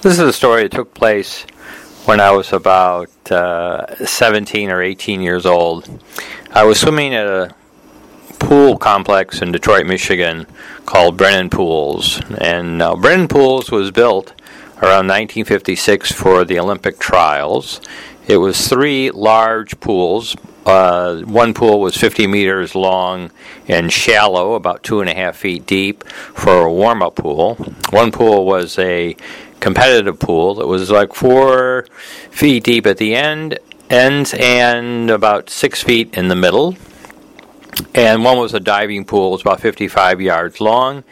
This is a story that took place when I was about uh, 17 or 18 years old. I was swimming at a pool complex in Detroit, Michigan called Brennan Pools. And uh, Brennan Pools was built around 1956 for the Olympic trials. It was three large pools. Uh, one pool was 50 meters long and shallow, about two and a half feet deep, for a warm up pool. One pool was a competitive pool that was like four feet deep at the end ends and about six feet in the middle. And one was a diving pool, it was about 55 yards long,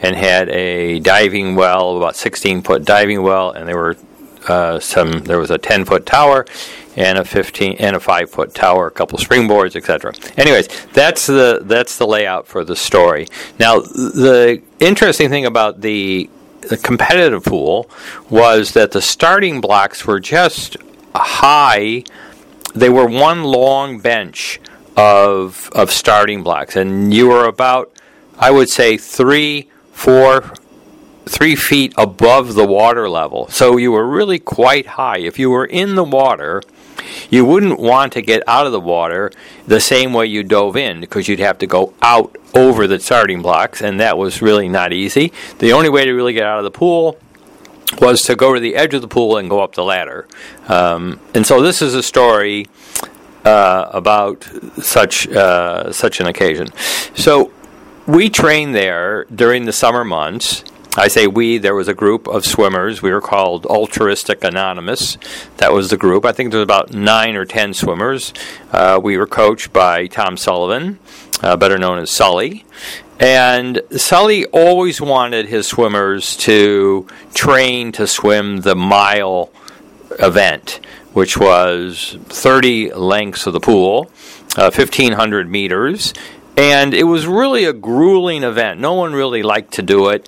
and had a diving well, about 16 foot diving well, and there were uh, some. There was a 10 foot tower, and a 15 and a 5 foot tower, a couple springboards, etc. Anyways, that's the that's the layout for the story. Now, the interesting thing about the the competitive pool was that the starting blocks were just high. They were one long bench of of starting blocks, and you were about, I would say, three, four, three feet above the water level. So you were really quite high. If you were in the water, you wouldn't want to get out of the water the same way you dove in because you'd have to go out over the starting blocks, and that was really not easy. The only way to really get out of the pool was to go to the edge of the pool and go up the ladder. Um, and so this is a story uh, about such uh, such an occasion. So we trained there during the summer months I say we, there was a group of swimmers. We were called Altruistic Anonymous. That was the group. I think there was about nine or ten swimmers. Uh, we were coached by Tom Sullivan, uh, better known as Sully. And Sully always wanted his swimmers to train to swim the mile event, which was 30 lengths of the pool, uh, 1,500 meters. And it was really a grueling event. No one really liked to do it.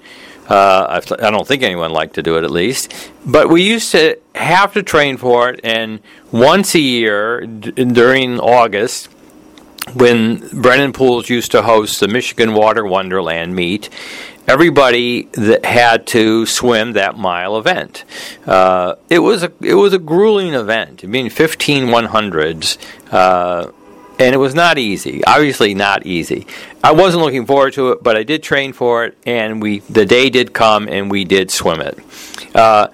Uh, I don't think anyone liked to do it at least. But we used to have to train for it, and once a year d- during August, when Brennan Pools used to host the Michigan Water Wonderland meet, everybody that had to swim that mile event. Uh, it was a it was a grueling event. I mean, 15 100s. Uh, and it was not easy. Obviously, not easy. I wasn't looking forward to it, but I did train for it, and we the day did come, and we did swim it. Uh,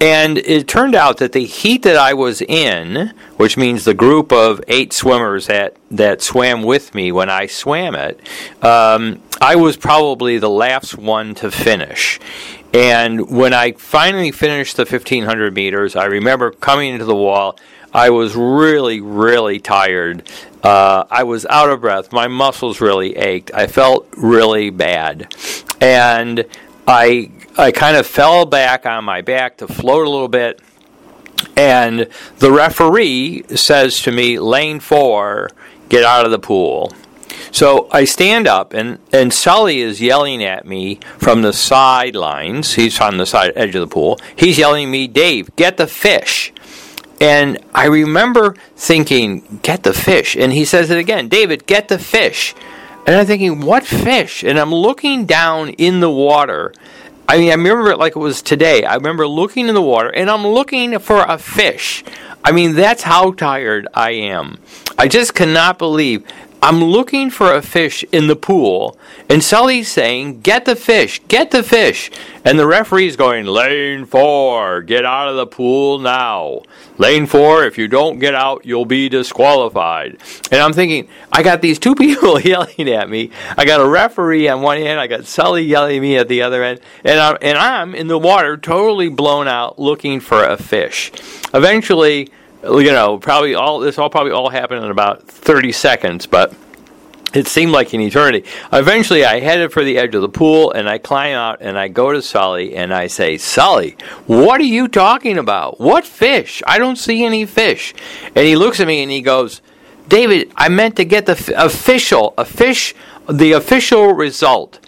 and it turned out that the heat that I was in, which means the group of eight swimmers that, that swam with me when I swam it, um, I was probably the last one to finish. And when I finally finished the 1500 meters, I remember coming into the wall. I was really, really tired. Uh, I was out of breath. My muscles really ached. I felt really bad. And I, I kind of fell back on my back to float a little bit. And the referee says to me, Lane four, get out of the pool. So I stand up, and, and Sully is yelling at me from the sidelines. He's on the side edge of the pool. He's yelling at me, Dave, get the fish. And I remember thinking, get the fish. And he says it again, David, get the fish. And I'm thinking, what fish? And I'm looking down in the water. I mean, I remember it like it was today. I remember looking in the water and I'm looking for a fish. I mean, that's how tired I am. I just cannot believe I'm looking for a fish in the pool, and Sully's saying, Get the fish, get the fish. And the referee's going, Lane four, get out of the pool now. Lane four, if you don't get out, you'll be disqualified. And I'm thinking, I got these two people yelling at me. I got a referee on one hand, I got Sully yelling at me at the other end, and I'm, and I'm in the water, totally blown out, looking for a fish. Eventually, you know, probably all this all probably all happened in about 30 seconds, but it seemed like an eternity. Eventually, I headed for the edge of the pool and I climb out and I go to Sully and I say, Sully, what are you talking about? What fish? I don't see any fish. And he looks at me and he goes, David, I meant to get the f- official, a fish, the official result.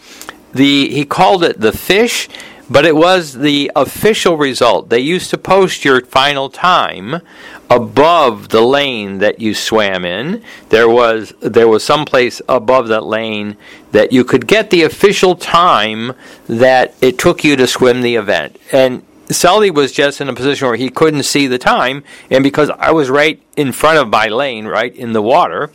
The he called it the fish, but it was the official result. They used to post your final time above the lane that you swam in. There was there was some place above that lane that you could get the official time that it took you to swim the event. And Sully was just in a position where he couldn't see the time, and because I was right in front of my lane, right in the water,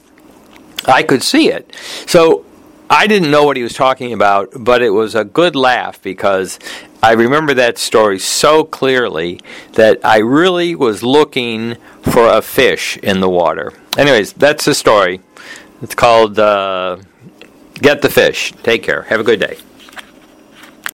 I could see it. So I didn't know what he was talking about, but it was a good laugh because I remember that story so clearly that I really was looking for a fish in the water. Anyways, that's the story. It's called uh, Get the Fish. Take care. Have a good day.